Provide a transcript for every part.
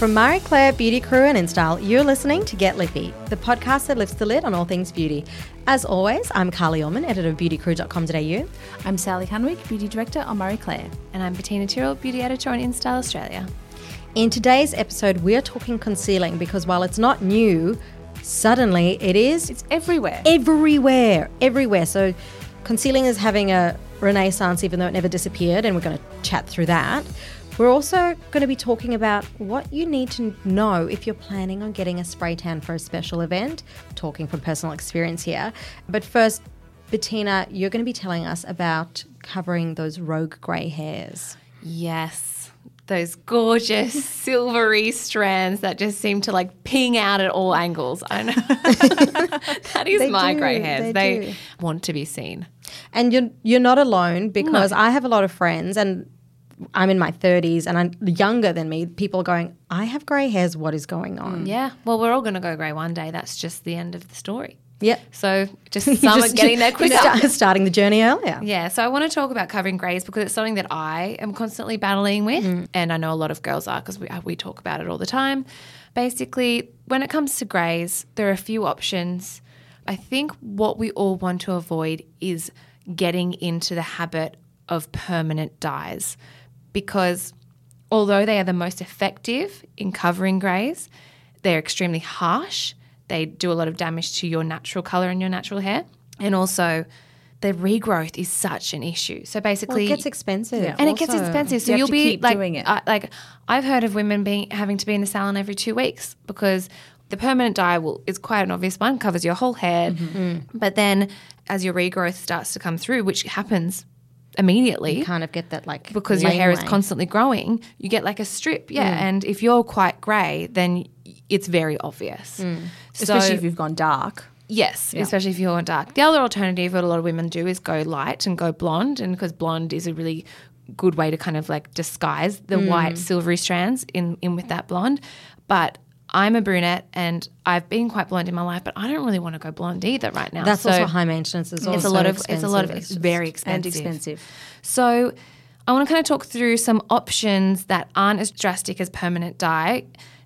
From Marie Claire Beauty Crew and InStyle, you're listening to Get Lippy, the podcast that lifts the lid on all things beauty. As always, I'm Carly Orman, editor of beautycrew.com.au. I'm Sally Hunwick, Beauty Director on Marie Claire. And I'm Bettina Tyrrell, Beauty Editor on InStyle Australia. In today's episode, we're talking concealing because while it's not new, suddenly it is. It's everywhere. Everywhere. Everywhere. So concealing is having a renaissance, even though it never disappeared, and we're going to chat through that. We're also going to be talking about what you need to know if you're planning on getting a spray tan for a special event, talking from personal experience here. But first, Bettina, you're going to be telling us about covering those rogue grey hairs. Yes. Those gorgeous silvery strands that just seem to like ping out at all angles. I know. that is They my do, grey hairs. they They, want to be seen. And you're you're not alone because I have a lot of friends and I'm in my 30s and I'm younger than me. People are going, I have grey hairs. What is going on? Mm. Yeah. Well, we're all going to go grey one day. That's just the end of the story. Yep. So just some just- are getting there quicker. start- starting the journey earlier. Yeah, so I want to talk about covering greys because it's something that I am constantly battling with, mm-hmm. and I know a lot of girls are because we, uh, we talk about it all the time. Basically, when it comes to greys, there are a few options. I think what we all want to avoid is getting into the habit of permanent dyes because although they are the most effective in covering greys, they're extremely harsh. They do a lot of damage to your natural color and your natural hair. And also, the regrowth is such an issue. So Well, basically, it gets expensive. and it gets expensive. So you you'll to be keep like, doing it. I- like I've heard of women being having to be in the salon every two weeks because the permanent dye will is quite an obvious one, covers your whole head, Mm-hmm. but then as your regrowth starts to come through, which happens immediately, You kind of get that like because your hair is constantly growing, you get like a strip. Yeah. Mm. And if you're quite grey, then it's very obvious. Mm. So, Especially if you've gone dark. yes, especially if you're gone dark. The other alternative that a lot of women do is go light and go blonde. And because blonde is a really good way to kind of like disguise the Mm. white silvery strands in, in with that blonde. But I'm a brunette and I've been quite blonde in my life, but I don't really want to go blonde either right now. That's So also high maintenance. It's, it's a lot of it's a lot of it's very And expensive. expensive. So I want to kind of talk through some options that aren't as drastic as permanent dye.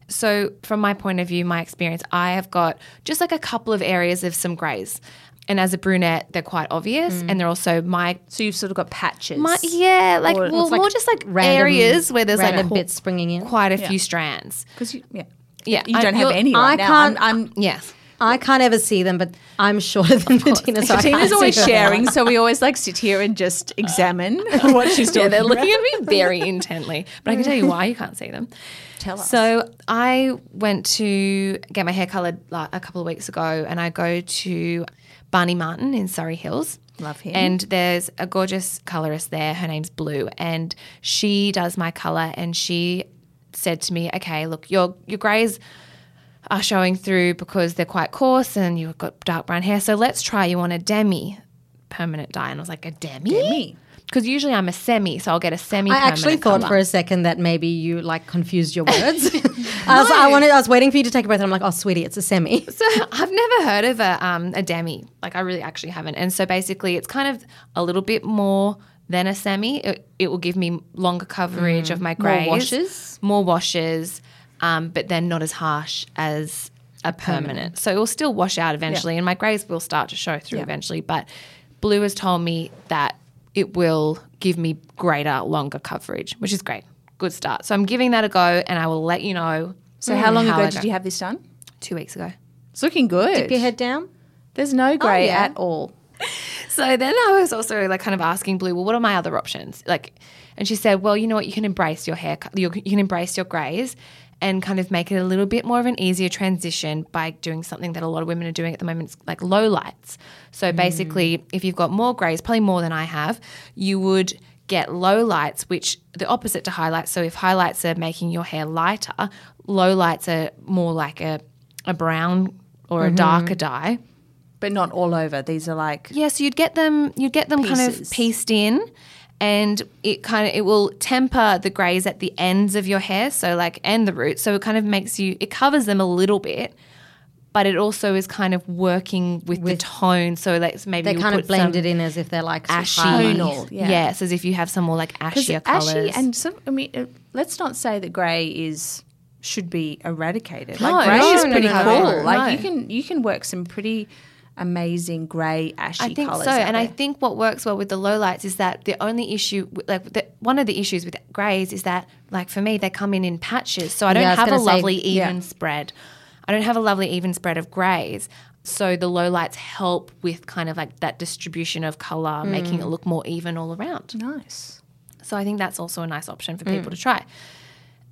So from my point of view, my experience, I have got just like a couple of areas of some greys. And as a brunette, they're quite obvious, mm. and they're also my, So you've sort of got patches. my yeah, like Or well, like more just like random- areas where there's like a, bits springing in. quite a few strands. Because you, yeah. Yeah, You I- don't have you're- any I right now. can't- I'm, I'm Yes. I can't ever see them, but I'm shorter than Bettina. So I always sharing, so we always like sit here and just examine what she's doing. Yeah, they're looking at me very intently, but I can tell you why you can't see them. Tell us. So I went to get my hair coloured like, a couple of weeks ago, and I go to Barney Martin in Surry Hills. Love him. And there's a gorgeous colorist there. Her name's Blue, and she does my color. And she said to me, "Okay, look, your your greys are showing through because they're quite coarse, and you've got dark brown hair. So let's try you on a demi permanent dye." And I was like, "A demi?" Demi? Because usually I'm a semi, so I'll get a semi. I actually thought for a second that maybe you like confused your words. I, was, I wanted. I was waiting for you to take a breath. And I'm like, oh, sweetie, it's a semi. So I've never heard of a, um, a demi. Like I really actually haven't. And so basically, it's kind of a little bit more than a semi. It, it will give me longer coverage of my More greys, washes? more washes, um, but then not as harsh as a permanent. So it will still wash out eventually, and my greys will start to show through Yeah. eventually. But Blue has told me that it will give me greater, longer coverage, which is great. Good start. So I'm giving that a go, and I will let you know. so how long how ago did go. you have this done? Two weeks ago. It's looking good. Dip your head down. There's no grey yeah. at all. So then I was also like kind of asking Blue, well, what are my other options? Like, and she said, well, you know what, you can embrace your hair, you you can embrace your greys, and kind of make it a little bit more of an easier transition by doing something that a lot of women are doing at the moment, it's like low lights. So mm. basically, if you've got more greys, probably more than I have, you would get low lights, which the opposite to highlights. So if highlights are making your hair lighter, low lights are more like a a brown or a mm-hmm. darker dye. But not all over. These are like Yeah, so you'd get them you'd get them kind of pieced in and it kind of it will temper the grays at the ends of your hair, so like and the roots. So it kind of makes you it covers them a little bit, but it also is kind of working with, the tone. So like maybe They you'll kind of blend it in as if they're like ashy. Tonal, yeah. Yes, as if you have some more like Because ashier ashy colors. and some. I mean, uh, let's not say that grey is should be eradicated. No, like grey no, is no, pretty no, cool. no, no. Like No. you can you can work some pretty amazing grey ashy I think colours. so, and I think what works well with the low lights is that the only issue, like the, one of the issues with greys, is that like for me they come in in patches, so I don't Yeah, have a gonna say, lovely even yeah. spread. I don't have a lovely even spread of greys. So the low lights help with kind of like that distribution of color, making Mm. it look more even all around. nice. So I think that's also a nice option for people to try.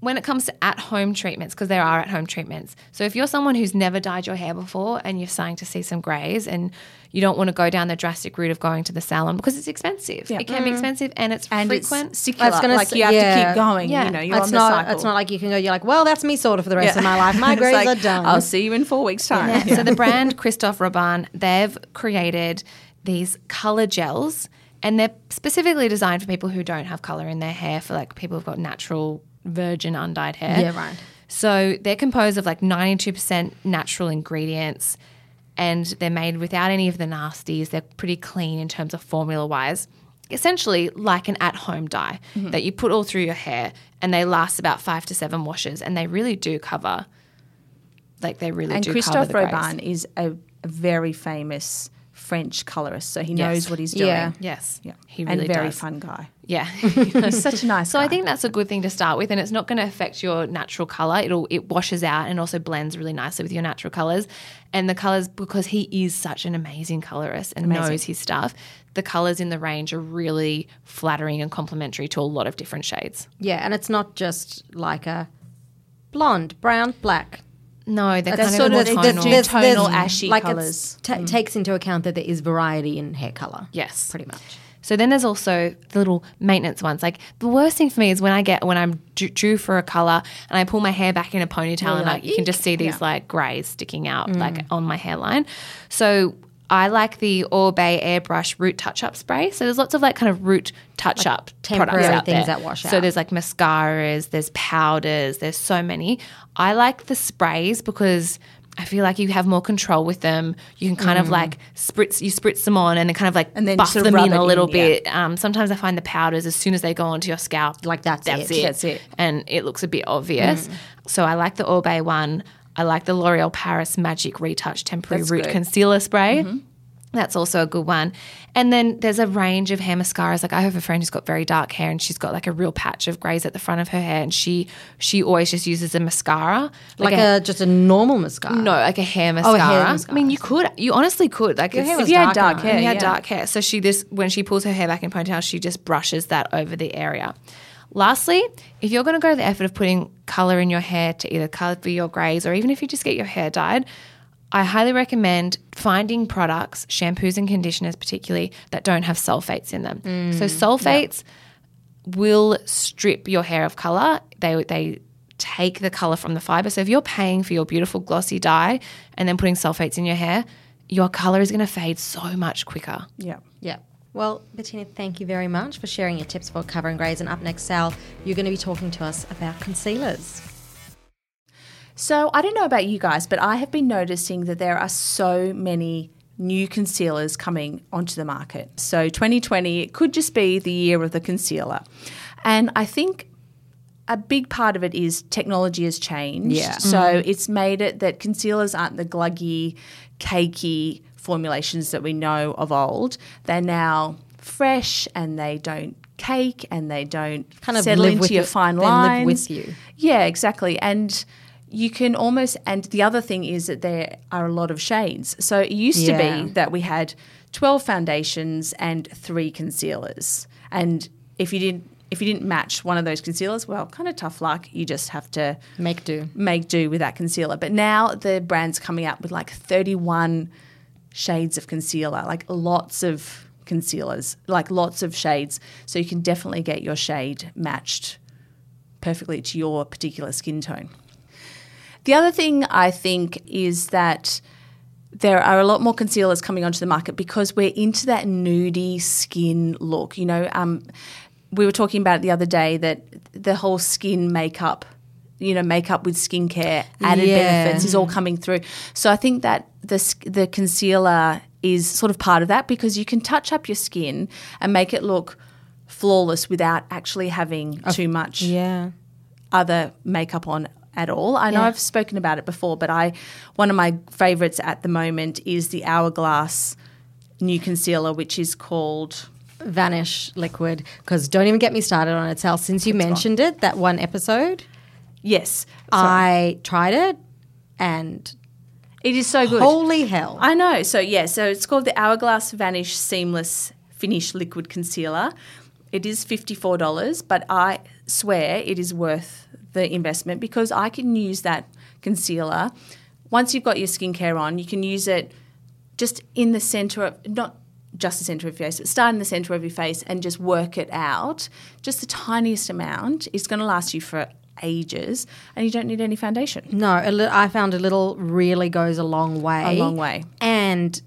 When it comes to at home treatments, because there are at home treatments. So if you're someone who's never dyed your hair before and you're starting to see some greys and you don't want to go down the drastic route of going to the salon because it's expensive. Yeah. It can be mm. expensive and it's And frequent. it's secular. gonna like say- you have yeah. to keep going. Yeah. You know, you're it's on the not. cycle. It's not like you can go. You're like, well, that's me sorted for the rest Yeah. of my life. My greys like, are done. I'll see you in four weeks' time. So the brand Christophe Robin, they've created these color gels and they're specifically designed for people who don't have color in their hair, for like people who've got natural virgin undyed hair. Yeah, right. So they're composed of like 92% natural ingredients and they're made without any of the nasties. They're pretty clean in terms of formula wise. Essentially, like an at home dye Mm-hmm. that you put all through your hair and they last about five to seven washes and they really do cover, like, they really and do Christophe cover the grays. Robin is a very famous French colorist, so he Yes. knows what he's doing. Yeah. Yes. Yeah. He really and very does. fun guy. Yeah. He's such a nice so guy. I think that's a good thing to start with, and it's not going to affect your natural color. It'll it washes out and also blends really nicely with your natural colors. And the colors, because he is such an amazing colorist and Amazing. knows his stuff, the colors in the range are really flattering and complementary to a lot of different shades. yeah, and it's not just like a blonde, brown, black. No, they're That's kind sort of of- more they're tonal. there's- tonal ashy like colours. It ta- takes into account that there is variety in hair color. Yes. pretty much. So then there's also the little maintenance ones. Like the worst thing for me is when I get when I'm due, due for a color and I pull my hair back in a ponytail and like you can just see these like grays sticking out Mm. like on my hairline. So I like the Oribe Airbrush Root Touch Up Spray. So there's lots of like kind of root touch up temporary products out things there. that wash out. So there's like mascaras, there's powders, there's so many. I like the sprays because I feel like you have more control with them. You can kind of like spritz, you spritz them on and then kind of like Mm. And then buff them in a in, little yeah. bit. Um, sometimes I find the powders as soon as they go onto your scalp, Like, that's that's it. it, That's it. and it looks a bit obvious. Mm. So I like the Oribe one. I like the L'Oreal Paris Magic Retouch Temporary That's Root good. Mm-hmm. Concealer Spray. That's also a good one. And then there's a range of hair mascaras. Like I have a friend who's got very dark hair and she's got like a real patch of greys at the front of her hair and she she always just uses a mascara. Like, a, just a normal mascara. No, like a hair Oh, mascara. a hair mascara. I mean, you could, you honestly could. Like, Your hair was if you had dark hair, you had yeah. dark hair. So she just when she pulls her hair back in ponytail, she just brushes that over the area. Lastly, if you're going to go to the effort of putting color in your hair to either cover your grays or even if you just get your hair dyed, I highly recommend finding products, shampoos and conditioners particularly that don't have sulfates in them. Mm, so sulfates will strip your hair of color. They they take the color from the fiber. So if you're paying for your beautiful glossy dye and then putting sulfates in your hair, your color is going to fade so much quicker. Yeah. Yeah. Well, Bettina, thank you very much for sharing your tips for covering greys. And up next, Sal, you're going to be talking to us about concealers. So I don't know about you guys, but I have been noticing that there are so many new concealers coming onto the market. So 2020, it could just be the year of the concealer. And I think a big part of it is technology has changed. Yeah. So mm. it's made it that concealers aren't the gluggy, cakey formulations that we know of old. They're now fresh and they don't cake and they don't Kind of settle live into with your you- fine they live lines. with you. Yeah, exactly. And you can almost, and the other thing is that there are a lot of shades. So it used Yeah. to be that we had 12 foundations and three concealers. And if you didn't, if you didn't match one of those concealers, well, kind of tough luck. You just have to Make do. make do with that concealer. But now the brand's coming out with like 31 shades of concealer, like lots of concealers, like lots of shades. So you can definitely get your shade matched perfectly to your particular skin tone. The other thing I think is that there are a lot more concealers coming onto the market because we're into that nudie skin look. You know, um, we were talking about the other day that the whole skin makeup, you know, makeup with skincare added Yeah. benefits is all coming through. So I think that the the concealer is sort of part of that because you can touch up your skin and make it look flawless without actually having too much Yeah. other makeup on at all. I know Yeah. I've spoken about it before, but I one of my favorites at the moment is the Hourglass new concealer, which is called Vanish liquid. Because don't even get me started on it, Sal. Since you mentioned it, that one episode, yes. I tried it and It is so good. holy hell. I know. So yeah, so it's called the Hourglass Vanish Seamless Finish Liquid Concealer. It is fifty-four dollars, but I swear it is worth the investment because I can use that concealer. Once you've got your skincare on, you can use it just in the center of not just the center of your face, but start in the center of your face and just work it out. Just the tiniest amount. It's going to last you for ages, and you don't need any foundation. No, a li- I found a little really goes a long way. A long way. And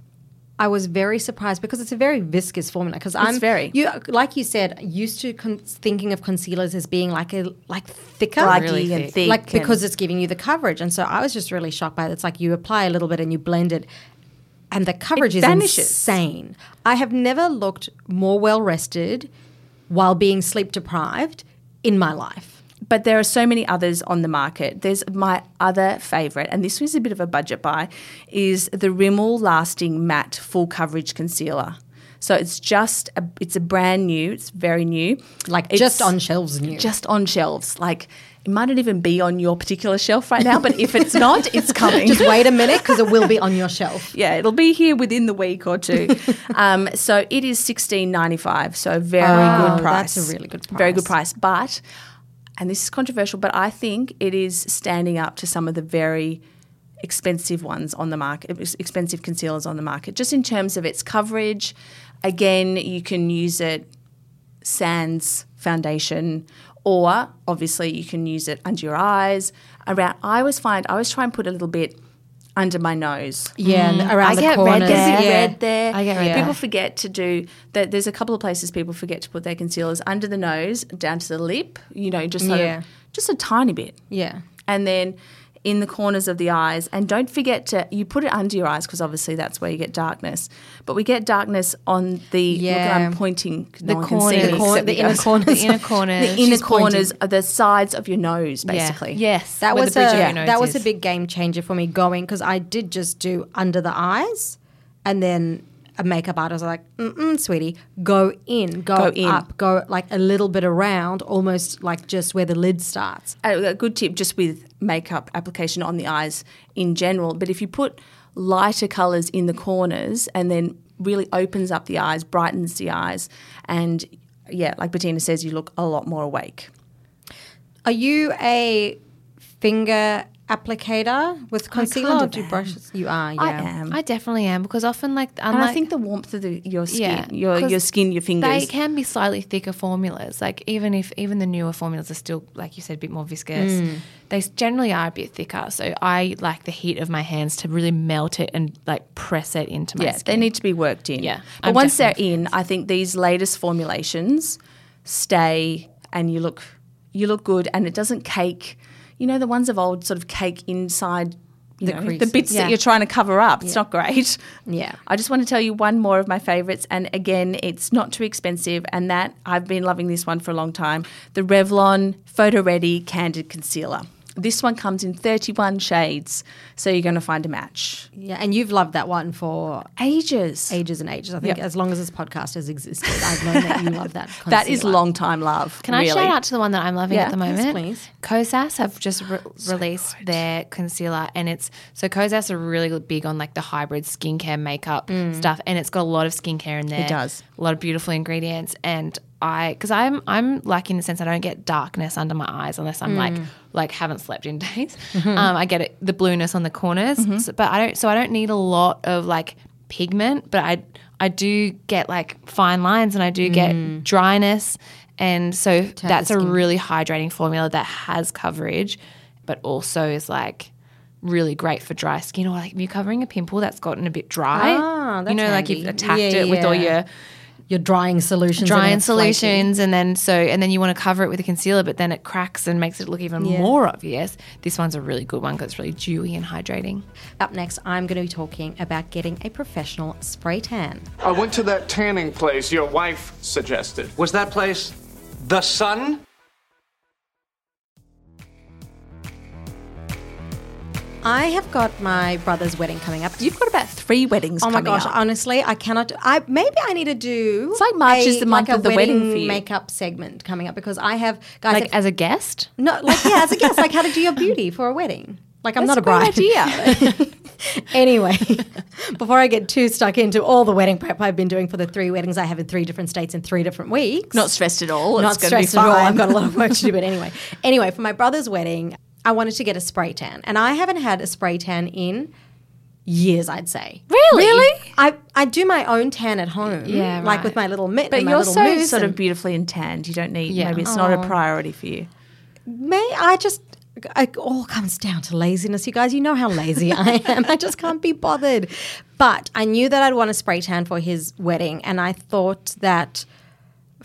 I was very surprised because it's a very viscous formula. Because I'm very. you like you said used to con- thinking of concealers as being like a like thicker, Gluggy Really and thick. thick, like and- because it's giving you the coverage. And so I was just really shocked by it. It's like you apply a little bit and you blend it, and the coverage is vanishes. insane. I have never looked more well rested while being sleep deprived in my life. But there are so many others on the market. There's my other favorite, and this was a bit of a budget buy, is the Rimmel Lasting Matte Full Coverage Concealer. So it's just a, it's a brand new, it's very new, Like It's just on shelves new. just on shelves. Like it might not even be on your particular shelf right now, but if it's not, it's coming. just wait a minute because it will be on your shelf. yeah, it'll be here within the week or two. um, so it is sixteen ninety five. So very Oh, good price. that's a really good Very good price. price. But and this is controversial, but I think it is standing up to some of the very expensive ones on the market, expensive concealers on the market, just in terms of its coverage. Again, you can use it sans foundation, or obviously you can use it under your eyes. Around, I always find I always try and put a little bit under my nose. Yeah, and mm. around I the get red corners. there. There's a Yeah. red there. I get red People there. forget to do that. There's a couple of places people forget to put their concealers under the nose, down to the lip. You know, just sort Yeah. of, just a tiny bit, Yeah. and then in the corners of the eyes. And don't forget to you put it under your eyes because obviously that's where you get darkness. But we get darkness on the. Look, Yeah. I'm pointing. The one can see corners. The cor- the inner corners. The inner corners. The inner She's pointing. corners are the sides of your nose, Yeah. basically. Yes. That where was the a of your nose that was a big game changer for me going because I did just do under the eyes, and then a makeup artist was like, Mm-mm, "Sweetie, go in, go, Go in. up, go like a little bit around, almost like just where the lid starts." a, good tip just with makeup application on the eyes in general. But if you put lighter colours in the corners and then really opens up the eyes, brightens the eyes, and yeah, like Bettina says, you look a lot more awake. Are you a finger applicator with concealer? kind of do you am. brushes? You are, yeah. I am. I definitely am because often like and I think the warmth of the, your skin, Yeah, your, your skin, your fingers. they can be slightly thicker formulas. Like even if even the newer formulas are still like you said a bit more viscous, Mm. they generally are a bit thicker. So I like the heat of my hands to really melt it and like press it into my yeah, skin. they need to be worked in. Yeah, But I'm once they're in, I think these latest formulations stay and you look you look good and it doesn't cake. You know the ones of old sort of cake inside The know, the bits Yeah. that you're trying to cover up. It's not great. Yeah. I just want to tell you one more of my favorites and again, it's not too expensive and that I've been loving this one for a long time. The Revlon Photo Ready Candid Concealer. This one comes in 31 shades, so you're going to find a match. Yeah, and you've loved that one for Ages. ages and ages. I think Yep. as long as this podcast has existed, I've known that you love that. That is long time love. Can really. I shout out to the one that I'm loving Yeah, at the yes, moment? please. Kosas have just re- released their concealer, and it's so Kosas are really big on like the hybrid skincare makeup mm. stuff, and it's got a lot of skincare in there. It does. a lot of beautiful ingredients, and I because I'm I'm lucky in the sense I don't get darkness under my eyes unless I'm like Mm. like haven't slept in days. Mm-hmm. Um, I get it the blueness on the corners, so, but I don't so I don't need a lot of like pigment, but I I do get like fine lines and I do Mm. get dryness. And so that's a really hydrating formula that has coverage, but also is like really great for dry skin or like if you're covering a pimple that's gotten a bit dry. Ah, you know, like you've attacked Yeah, it with all your your drying solutions. and drying it's flaky. solutions and then so and then you want to cover it with a concealer but then it cracks and makes it look even Yeah. more obvious this one's a really good one because it's really dewy and hydrating Up next, I'm going to be talking about getting a professional spray tan. I went to that tanning place your wife suggested. Was that place the sun? I have got my brother's wedding coming up. You've got about three weddings Oh my gosh! up. Honestly, I cannot. I maybe I need to do. It's like March is the month like a of the wedding you. makeup segment coming up because I have guys. Like that- as a guest? no, like yeah, as a guest, like how to do your beauty for a wedding. Like I'm That's not a bride. great idea. anyway, before I get too stuck into all the wedding prep I've been doing for the three weddings I have in three different states in three different weeks. Not stressed at all. not it's going be stressed at all. I've got a lot of work to do, but anyway. Anyway, for my brother's wedding, I wanted to get a spray tan, and I haven't had a spray tan in years. I'd say. Really? Really? I, I do my own tan at home. Yeah, like right. with my little mitt. But and my you're little so sort of beautifully and tanned. You don't need. Yeah. Maybe it's not a priority for you. May I just it all comes down to laziness, you guys. You know how lazy I am. I just can't be bothered. But I knew that I'd want a spray tan for his wedding, and I thought that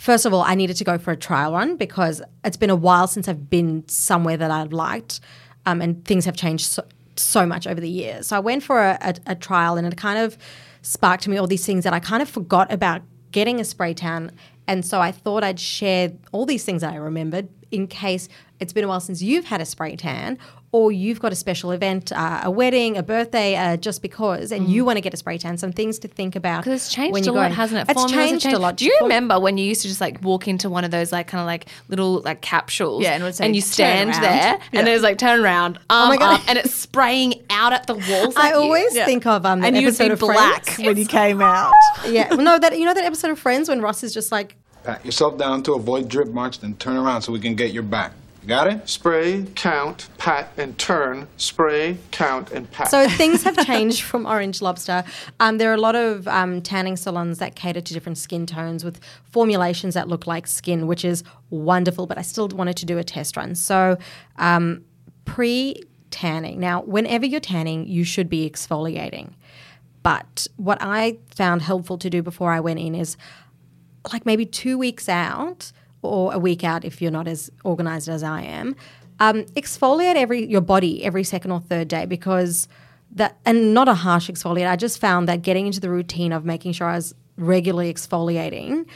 first of all, I needed to go for a trial run because it's been a while since I've been somewhere that I've liked, um, and things have changed so, so much over the years. So I went for a, a, a trial, and it kind of sparked to me all these things that I kind of forgot about getting a spray tan. And so I thought I'd share all these things that I remembered in case it's been a while since you've had a spray tan or you've got a special event, uh, a wedding, a birthday, uh, just because, and you want to get a spray tan. Some things to think about. Because it's changed when a you're lot, going. hasn't it? It's Formulas have changed, a lot. Do you remember when you used to just like walk into one of those like kind of like little like capsules? Yeah, and it would say, you stand there, Yeah. and there's like turn around, arm my God. up, and it's spraying out at the walls. I at you. always Yeah. think of um, and that you'd episode be of black Friends. when you came out. Yeah, well, no, that you know that episode of Friends when Ross is just like, Pat yourself down to avoid drip marks, then turn around so we can get your back. You got it? Spray, count, pat, and turn. Spray, count, and pat. so things have changed from Orange Lobster. Um, there are a lot of um, tanning salons that cater to different skin tones with formulations that look like skin, which is wonderful. But I still wanted to do a test run. So um, pre tanning. Now, whenever you're tanning, you should be exfoliating. But what I found helpful to do before I went in is like maybe two weeks out or a week out if you're not as organized as I am, um, exfoliate every your body every second or third day because that and not a harsh exfoliate. I just found that getting into the routine of making sure I was regularly exfoliating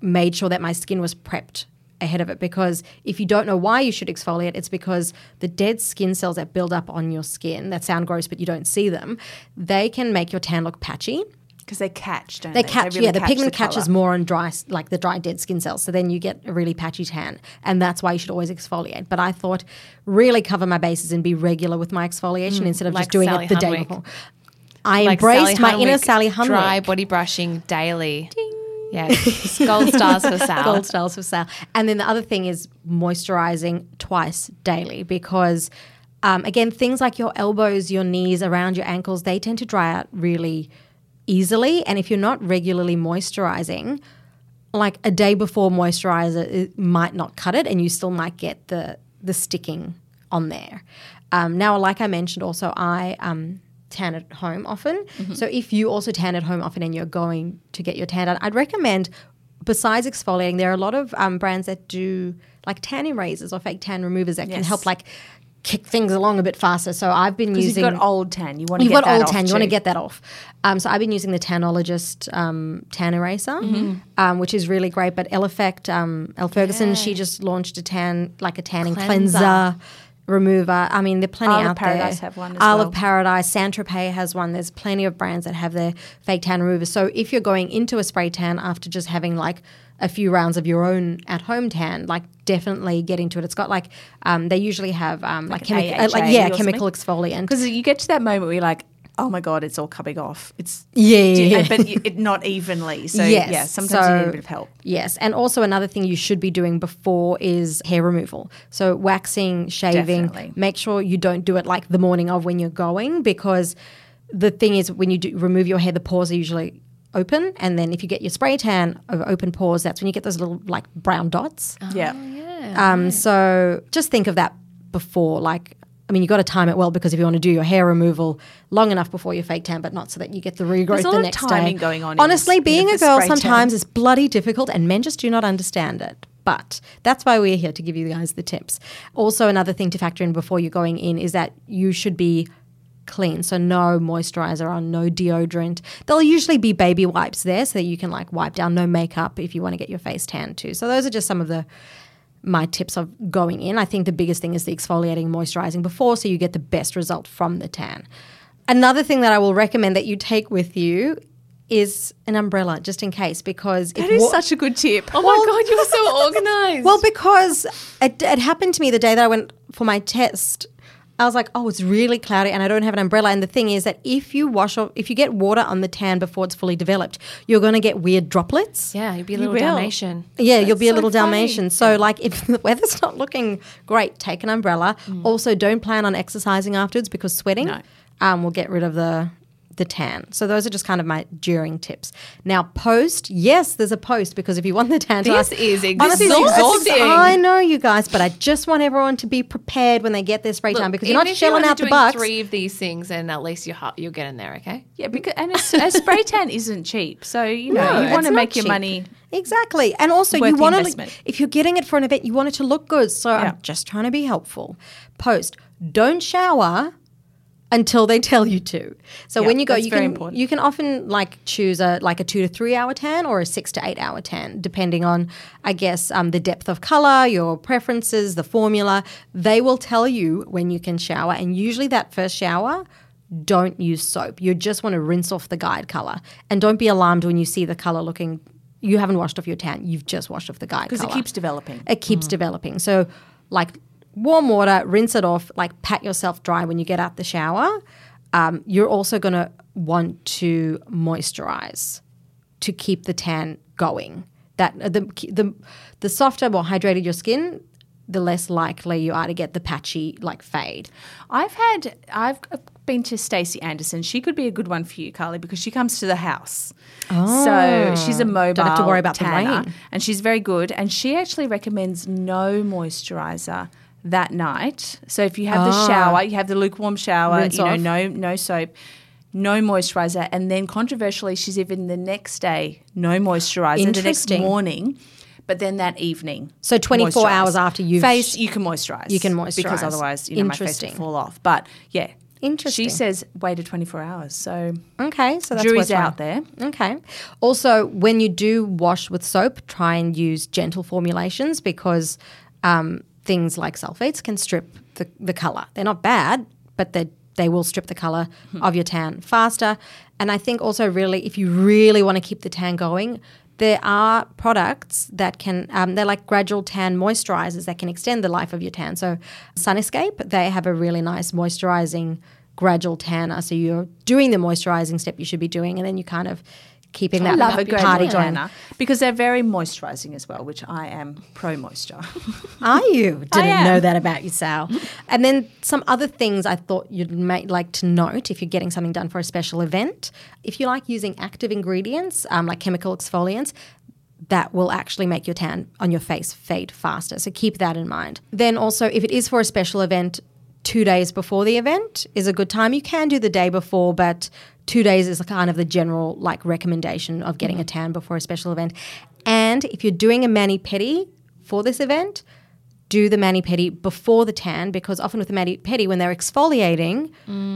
made sure that my skin was prepped ahead of it because if you don't know why you should exfoliate it's because the dead skin cells that build up on your skin that sound gross but you don't see them they can make your tan look patchy Because they catch, don't they they? catch, really yeah, the catch pigment the catches more on dry, like the dry dead skin cells. So then you get a really patchy tan, and that's why you should always exfoliate. But I thought really cover my bases and be regular with my exfoliation instead of like just doing Sally it the day before. I Like embraced Sally my inner Sally Hunwick. Dry body brushing daily. Ding. Yeah, gold stars for Sal. Gold stars for Sal. And then the other thing is moisturizing twice daily because, um, again, things like your elbows, your knees, around your ankles, they tend to dry out really easily. And if you're not regularly moisturizing, like a day before moisturizer it might not cut it and you still might get the the sticking on there. Um, now, like I mentioned, also I um, tan at home often. So if you also tan at home often and you're going to get your tan done, I'd recommend. Besides exfoliating, there are a lot of um, brands that do like tan erasers or fake tan removers that can help like kick things along a bit faster. So I've been Because using. you've got old tan. You want to You've get got that old off tan. You want to get that off. Um, so I've been using the Tanologist um, tan eraser, Mm-hmm. um, which is really great. But Elle Effect, um, Elle Ferguson, she just launched a tan, like a tanning cleanser. Cleanser. Remover. I mean, there are plenty Isle of Paradise there. have one as Isle well. of Paradise, Saint Tropez has one. There's plenty of brands that have their fake tan removers. So if you're going into a spray tan after just having like a few rounds of your own at home tan, like definitely get into it. It's got like um, they usually have um, like, an chemi- uh, like yeah, chemical exfoliant. Because you get to that moment where you're like, oh my god, it's all coming off. It's Yeah, yeah, Yeah, yeah. but it, not evenly. So yes. yeah, sometimes you need a bit of help. Yes, and also another thing you should be doing before is hair removal. So waxing, shaving. Definitely. Make sure you don't do it like the morning of when you're going because the thing is when you do remove your hair, the pores are usually open, and then if you get your spray tan of open pores, that's when you get those little like brown dots. Yeah. Um, so just think of that before, like. I mean, you got to time it well because if you want to do your hair removal long enough before your fake tan, but not so that you get the regrowth the next timing day. going on Honestly, being a girl spray tan. sometimes is bloody difficult, and men just do not understand it. But that's why we're here to give you guys the tips. Also, another thing to factor in before you're going in is that you should be clean. So no moisturizer on, no deodorant. There'll usually be baby wipes there so that you can like wipe down, no makeup if you want to get your face tan too. So those are just some of the my tips of going in. I think the biggest thing is the exfoliating, moisturizing before, so you get the best result from the tan. Another thing that I will recommend that you take with you is an umbrella, just in case, because That is wa- such a good tip. Oh my god, you're so organized. well, because it, it happened to me the day that I went for my test. I was like, oh, it's really cloudy and I don't have an umbrella. And the thing is that if you wash off, if you get water on the tan before it's fully developed, you're going to get weird droplets. yeah, you'll be a little will. Dalmatian. Yeah, you'll be a little funny. Dalmatian. So, like, if the weather's not looking great, take an umbrella. Also, don't plan on exercising afterwards because sweating No. um, will get rid of the the tan. So those are just kind of my during tips. Now, post, yes, there's a post because if you want the tan to This last- is Honestly, it's- exhausting. I know you guys, but I just want everyone to be prepared when they get their spray tan because you're not if you're shelling out the bucks. Three of these things, and at least you're you're getting there. Okay. Yeah, because and a, a spray tan isn't cheap, so you know No, you want to not make your cheap. money. Exactly. And also, you want to, if you're getting it for an event, you want it to look good. So Yeah. I'm just trying to be helpful. Post, don't shower until they tell you to. So Yeah, when you go, you can important. you can often like choose a like a two to three hour tan or a six to eight hour tan, depending on I guess um, the depth of color, your preferences, the formula. They will tell you when you can shower, and usually that first shower. Don't use soap. You just want to rinse off the guide color, and don't be alarmed when you see the color looking. You haven't washed off your tan. You've just washed off the guide Because it keeps developing. it keeps developing. So, like warm water, rinse it off, like pat yourself dry when you get out the shower. Um, you're also going to want to moisturize to keep the tan going. That uh, the the the softer, more hydrated your skin, the less likely you are to get the patchy like fade. I've had I've been to Stacey Anderson. She could be a good one for you, Carly, because she comes to the house. Oh, so she's a mobile. Don't have to worry about the tanner, rain. and she's very good. And she actually recommends no moisturizer that night. So if you have the shower, you have the lukewarm shower, Ah. Rinse you know, off. no no soap. No moisturizer, and then controversially, she's even the next day no moisturizer. The next morning, but then that evening. So 24 hours after you've- face, you can moisturize. You can moisturize because otherwise, you know, my face will fall off. But yeah, Interesting. She says wait a twenty four hours. So Okay, so that's jury's out there. Okay. Also, when you do wash with soap, try and use gentle formulations because um, things like sulfates can strip the, the color. They're not bad, but they they will strip the color of your tan faster. And I think also really, if you really want to keep the tan going, there are products that can um, they're like gradual tan moisturizers that can extend the life of your tan. So Sun Escape, they have a really nice moisturizing gradual tanner. So you're doing the moisturizing step you should be doing, and then you kind of keeping that love a party going. because they're very moisturising as well, which I am pro moisture. Are you? Didn't know that about you, Sal. and then some other things I thought you'd make, like to note if you're getting something done for a special event. If you like using active ingredients, um, like chemical exfoliants, that will actually make your tan on your face fade faster. So keep that in mind. Then also, if it is for a special event, two days before the event is a good time. You can do the day before, but two days is kind of the general like recommendation of getting a mm-hmm. tan before a special event. And if you're doing a mani pedi for this event, do the mani pedi before the tan because often with the mani pedi when they're exfoliating,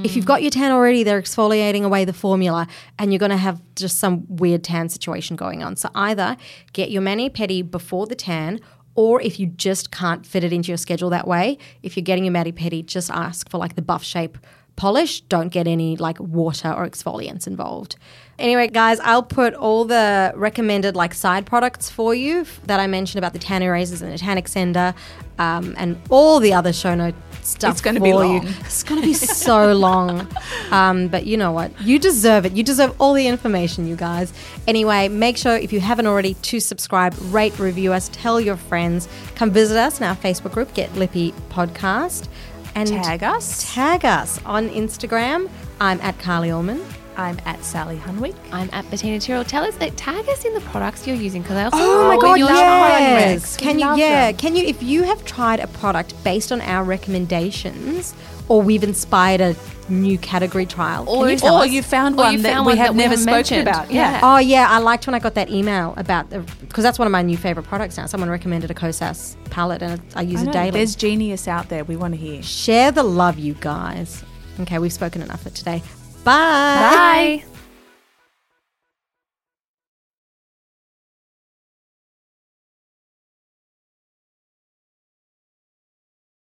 if you've mm. got your tan already, they're exfoliating away the formula and you're going to have just some weird tan situation going on. So either get your mani pedi before the tan or if you just can't fit it into your schedule that way, if you're getting your mani pedi, just ask for like the buff shape polish. Don't get any like water or exfoliants involved. Anyway, guys, I'll put all the recommended like side products for you that I mentioned about the tan erasers and the tan extender, um, and all the other show note stuff. It's gonna for be you. It's going to be so long, um, but you know what? You deserve it. You deserve all the information, you guys. Anyway, make sure if you haven't already to subscribe, rate, review us, tell your friends, come visit us in our Facebook group, Get Lippy Podcast, and Tag us. Tag us on Instagram. I'm at Carly Allman. I'm at Sally Hunwick. I'm at Bettina Tyrrell. Tell us, like, tag us in the products you're using because I also Oh my god, when you're trying yes. Can you yeah, them. can you if you have tried a product based on our recommendations or we've inspired a new category trial, can you tell or us? you found Or one you that found we one have that we never haven't spoken mentioned. about. Yeah. Yeah. Oh yeah, I liked when I got that email about the because that's one of my new favorite products now. Someone recommended a Kosas palette and I use I it daily. There's genius out there. We want to hear. Share the love, you guys. Okay, we've spoken enough for today. Bye. Bye.